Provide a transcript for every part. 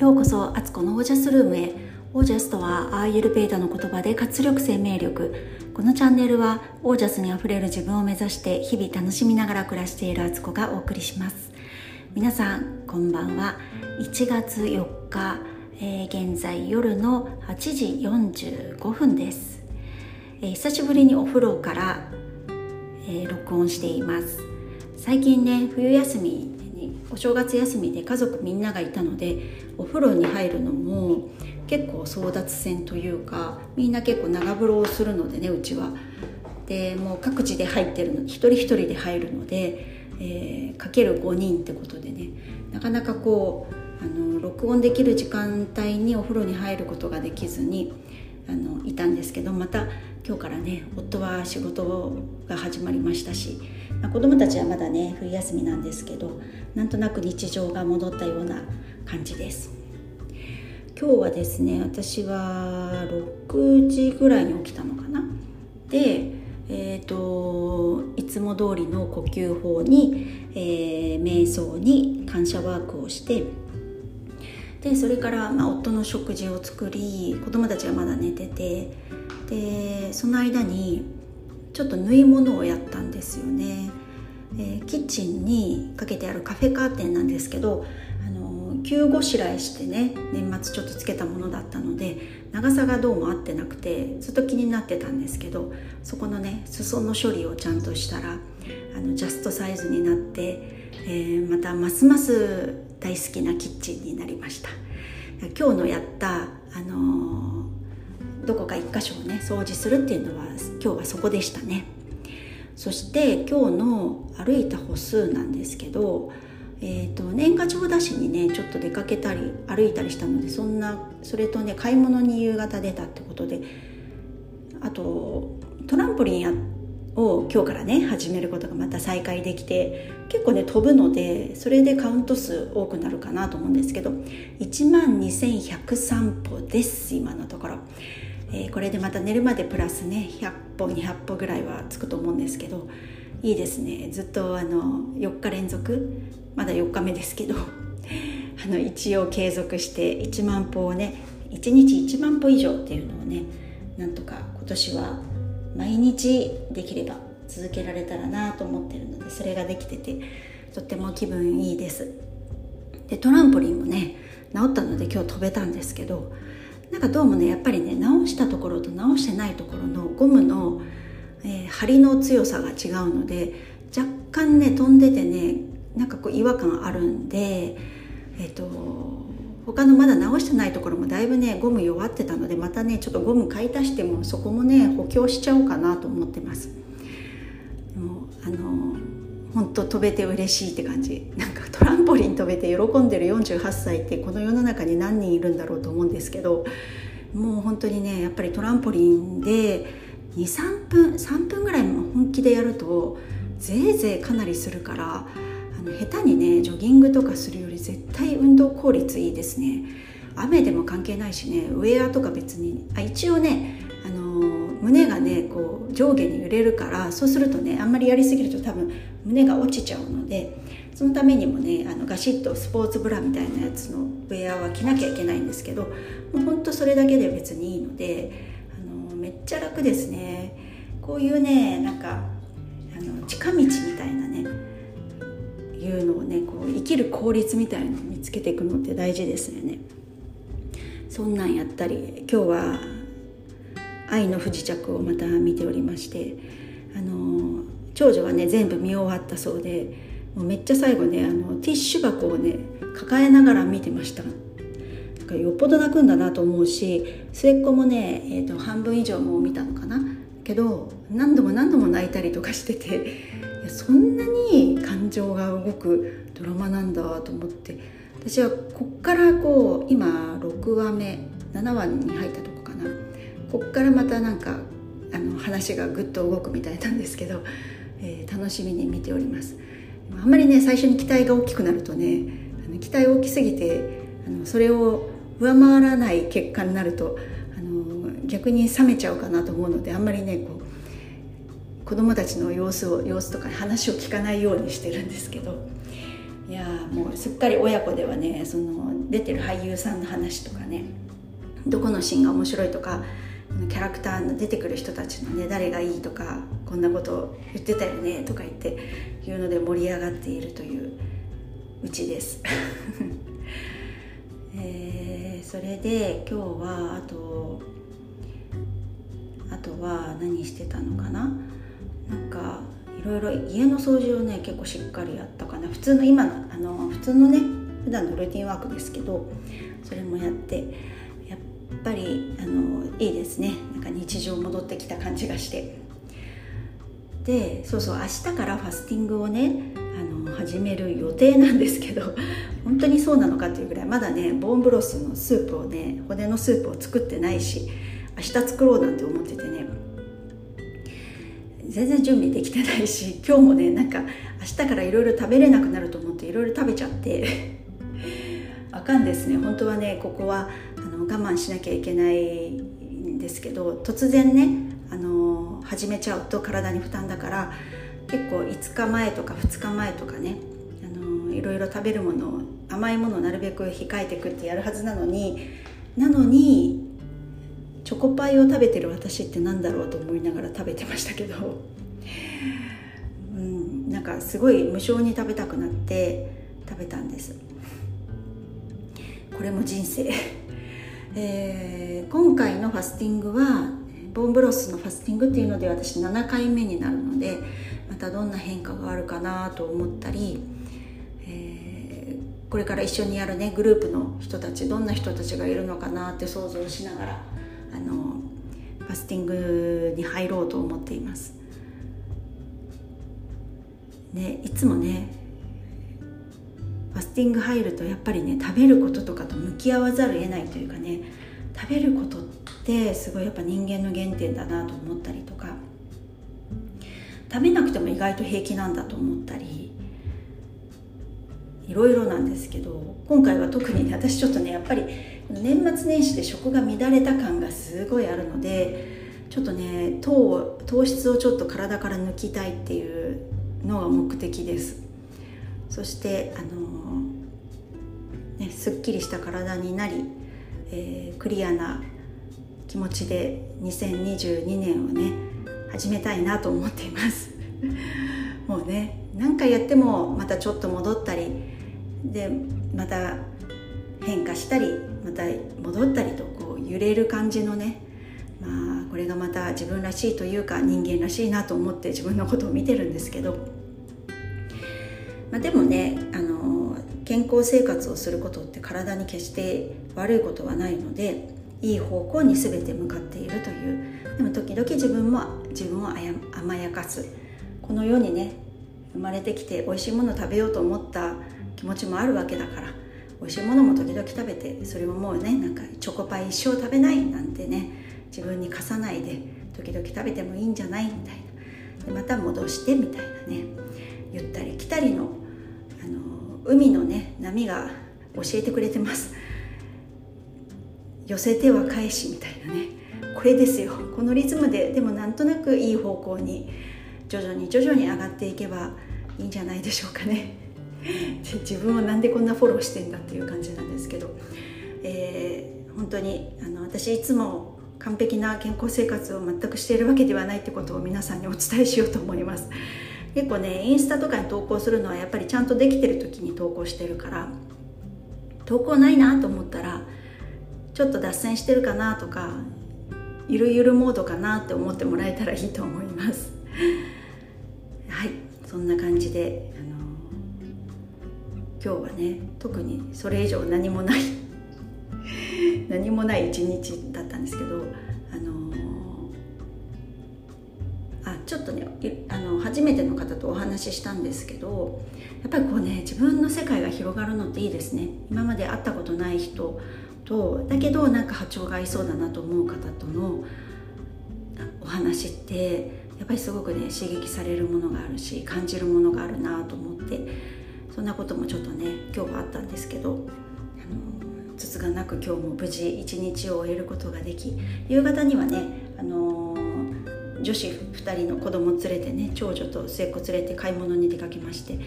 ようこそアツコのオージャスルームへ。オージャスとはアーユルベーダの言葉で活力生命力。このチャンネルはオージャスにあふれる自分を目指して日々楽しみながら暮らしているアツコがお送りします。皆さんこんばんは。1月4日、えー、現在夜の8時45分です、えー、久しぶりにお風呂から、えー、録音しています。最近ね冬休みお正月休みで家族みんながいたのでお風呂に入るのも結構争奪戦というかみんな結構長風呂をするのでねうちは。でもう各地で入ってるの一人一人で入るので、えー、かける5人ってことでねなかなかこうあの録音できる時間帯にお風呂に入ることができずにあのいたんですけどまた今日からね夫は仕事が始まりましたしまあ、子どもたちはまだね冬休みなんですけどなんとなく日常が戻ったような感じです。今日はですね私は6時ぐらいに起きたのかな。でえーと、いつも通りの呼吸法に、えー、瞑想に感謝ワークをしてでそれから、まあ、夫の食事を作り子供たちはまだ寝ててでその間にちょっと縫い物をやったんですよね、えー、キッチンにかけてあるカフェカーテンなんですけどあの急ごしらえしてね年末ちょっとつけたものだったので長さがどうも合ってなくてずっと気になってたんですけどそこのね裾の処理をちゃんとしたらあのジャストサイズになって、えー、またますます大好きなキッチンになりました。今日のやったあのーどこか一箇所をね掃除するっていうのは今日はそこでしたねそして今日の歩いた歩数なんですけど、えーと、年賀状出しにねちょっと出かけたり歩いたりしたのでそんなそれとね買い物に夕方出たってことであとトランポリンを今日からね始めることがまた再開できて結構ね飛ぶのでそれでカウント数多くなるかなと思うんですけど1万2103歩です今のところ。えー、これでまた寝るまでプラスね100歩200歩ぐらいはつくと思うんですけどいいですね。ずっとあの4日連続まだ4日目ですけど あの一応継続して1万歩をね1日1万歩以上っていうのをねなんとか今年は毎日できれば続けられたらなと思ってるのでそれができててとっても気分いいです。でトランポリンもね治ったので今日飛べたんですけどなんかどうもねやっぱりね直したところと直してないところのゴムの、えー、張りの強さが違うので若干ね飛んでてねなんかこう違和感あるんでえっ、ー、と他のまだ直してないところもだいぶねゴム弱ってたのでまたねちょっとゴム買い足してもそこもね補強しちゃおうかなと思ってます。もあの本当飛べて嬉しいって感じ。なんかトランポリン飛べて喜んでる48歳ってこの世の中に何人いるんだろうと思うんですけどもう本当にねやっぱりトランポリンで23分3分ぐらいも本気でやるとぜいぜいかなりするからあの下手にねジョギングとかするより絶対運動効率いいですね。雨でも関係ないしねウェアとか別にあ一応ねあの胸がねこう上下に揺れるからそうするとねあんまりやりすぎると多分胸が落ちちゃうのでそのためにもねあのガシッとスポーツブラみたいなやつのウェアは着なきゃいけないんですけどもうほんとそれだけで別にいいのであのめっちゃ楽ですね。こういうねなんかあの近道みたいなねいうのをねこう生きる効率みたいなのを見つけていくのって大事ですよね。そんなんやったり今日は愛の不時着をまた見ておりましてあの長女はね全部見終わったそうでもうめっちゃ最後ねあのティッシュ箱をね抱えながら見てました。かよっぽど泣くんだなと思うし末っ子もね、えーと、半分以上も見たのかな。けど何度も何度も泣いたりとかしてていやそんなに感情が動くドラマなんだと思って。私はこっからこう今6話目7話に入ったとこかな。こっからまたなんかあの話がぐっと動くみたいなんですけど、えー、楽しみに見ております。あんまりね最初に期待が大きくなるとねあの期待大きすぎてあのそれを上回らない結果になるとあの逆に冷めちゃうかなと思うのであんまりねこう子供たちの様子を様子とか話を聞かないようにしてるんですけどいやもうすっかり親子ではねその出てる俳優さんの話とかねどこのシーンが面白いとかキャラクターの出てくる人たちのね誰がいいとかこんなこと言ってたよねとか言っていうので盛り上がっているといううちです、えー、それで今日はあとあとは何してたのかな？なんかいろいろ家の掃除をね結構しっかりやったかな。普通の今のあの普通のね普段のルーティンワークですけどそれもやってぱりあのいいですね。なんか日常戻ってきた感じがして。でそうそう明日からファスティングをねあの始める予定なんですけど 本当にそうなのかっていうぐらいまだねボーンブロスのスープをね骨のスープを作ってないし明日作ろうなんて思っててね全然準備できてないし今日もねなんか明日からいろいろ食べれなくなると思っていろいろ食べちゃって あかんですね。本当はねここは我慢しなきゃいけないんですけど突然ねあの始めちゃうと体に負担だから結構5日前とか2日前とかねあのいろいろ食べるものを甘いものをなるべく控えてくってやるはずなのになのにチョコパイを食べてる私って何だろうと思いながら食べてましたけど、うん、なんかすごい無性に食べたくなって食べたんです。これも人生、えー、今回のファスティングはボンブロスのファスティングっていうので私7回目になるのでまたどんな変化があるかなと思ったり、えー、これから一緒にやるねグループの人たちどんな人たちがいるのかなって想像しながらあのファスティングに入ろうと思っています。ね、いつもねティング入るとやっぱりね食べることとかと向き合わざるを得ないというかね食べることってすごいやっぱ人間の原点だなと思ったりとか食べなくても意外と平気なんだと思ったりいろいろなんですけど今回は特にね私ちょっとねやっぱり年末年始で食が乱れた感がすごいあるのでちょっとね糖糖質をちょっと体から抜きたいっていうのが目的です。そしてあのね、すっきりした体になり、えー、クリアな気持ちで2022年をね始めたいなと思っています。もうね何回やってもまたちょっと戻ったりでまた変化したりまた戻ったりとこう揺れる感じのねまあこれがまた自分らしいというか人間らしいなと思って自分のことを見てるんですけど、まあ、でもねあの健康生活をすることって体に決して悪いことはないのでいい方向に全て向かっているという。でも時々自分も自分を甘やかす。この世にね生まれてきて美味しいもの食べようと思った気持ちもあるわけだから美味しいものも時々食べてそれをもうねなんかチョコパイ一生食べないなんてね自分に課さないで時々食べてもいいんじゃないみたいな。でまた戻してみたいなねゆったり来たりのあの海のね波が教えてくれてます。寄せては返しみたいなね。これですよ。このリズムででもなんとなくいい方向に徐々に徐々に上がっていけばいいんじゃないでしょうかね。自分はなんでこんなフォローしてんだっていう感じなんですけど、えー、本当にあの私いつも完璧な健康生活を全くしているわけではないってことを皆さんにお伝えしようと思います。結構ねインスタとかに投稿するのはやっぱりちゃんとできてる時に投稿してるから投稿ないなと思ったらちょっと脱線してるかなとかゆるゆるモードかなって思ってもらえたらいいと思います。はいそんな感じであの今日はね特にそれ以上何もない何もない一日だったんですけど初めての方とお話ししたんですけどやっぱりこうね自分の世界が広がるのっていいですね。今まで会ったことない人とだけどなんか波長が合いそうだなと思う方とのお話ってやっぱりすごくね刺激されるものがあるし感じるものがあるなと思ってそんなこともちょっとね今日はあったんですけどつつがなく今日も無事一日を終えることができ夕方にはねあの女子2人の子供連れてね長女と末っ子連れて買い物に出かけまして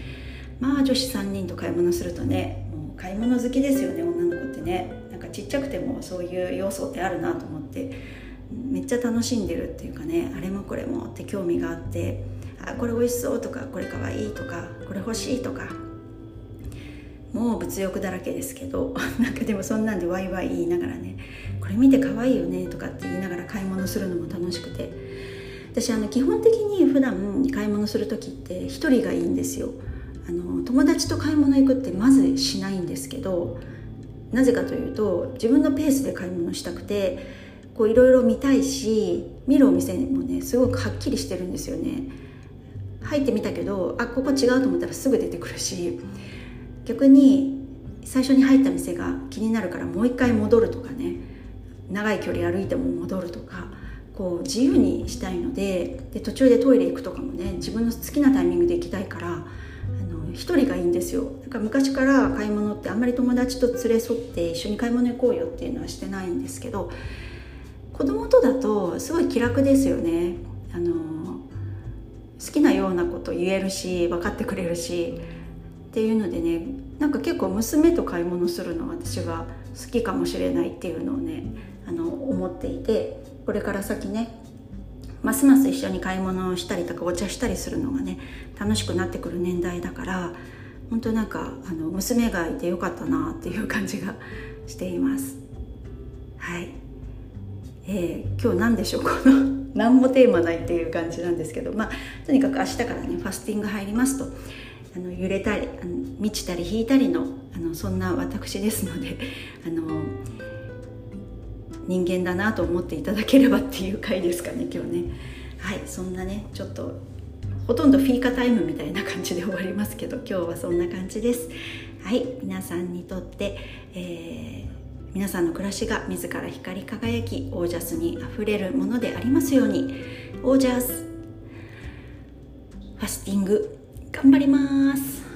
まあ女子3人と買い物するとねもう買い物好きですよね女の子ってね。なんかちっちゃくてもそういう要素ってあるなと思ってめっちゃ楽しんでるっていうかねあれもこれもって興味があってあこれ美味しそうとかこれかわいいとかこれ欲しいとかもう物欲だらけですけど なんかでもそんなんでワイワイ言いながらねこれ見て可愛いよねとかって言いながら買い物するのも楽しくて私あの基本的に普段買い物する時って一人がいいんですよ。あの友達と買い物行くってまずしないんですけどなぜかというと自分のペースで買い物したくてこういろいろ見たいし見るお店もねすごくはっきりしてるんですよね。入ってみたけどあここ違うと思ったらすぐ出てくるし逆に最初に入った店が気になるからもう一回戻るとかね長い距離歩いても戻るとかこう自由にしたいのでで途中でトイレ行くとかもね自分の好きなタイミングで行きたいからあの一人がいいんですよ。だから昔から買い物ってあんまり友達と連れ添って一緒に買い物行こうよっていうのはしてないんですけど子供とだとすごい気楽ですよね。あの好きなようなこと言えるし分かってくれるしっていうのでねなんか結構娘と買い物するの私は好きかもしれないっていうのをねあの思っていてこれから先ねますます一緒に買い物をしたりとかお茶したりするのがね楽しくなってくる年代だから本当なんかあの娘がいてよかったなっていう感じがしています。はい、えー、今日何でしょう？この何もテーマないっていう感じなんですけどまあとにかく明日からねファスティング入りますとあの揺れたりあの満ちたり引いたりのあのそんな私ですのであの人間だなと思っていただければっていう回ですかね今日ね。はいそんなねちょっとほとんどフィーカタイムみたいな感じで終わりますけど今日はそんな感じです。はい皆さんにとって、えー皆さんの暮らしが自ら光り輝きオージャスにあふれるものでありますようにオージャスファスティング頑張ります。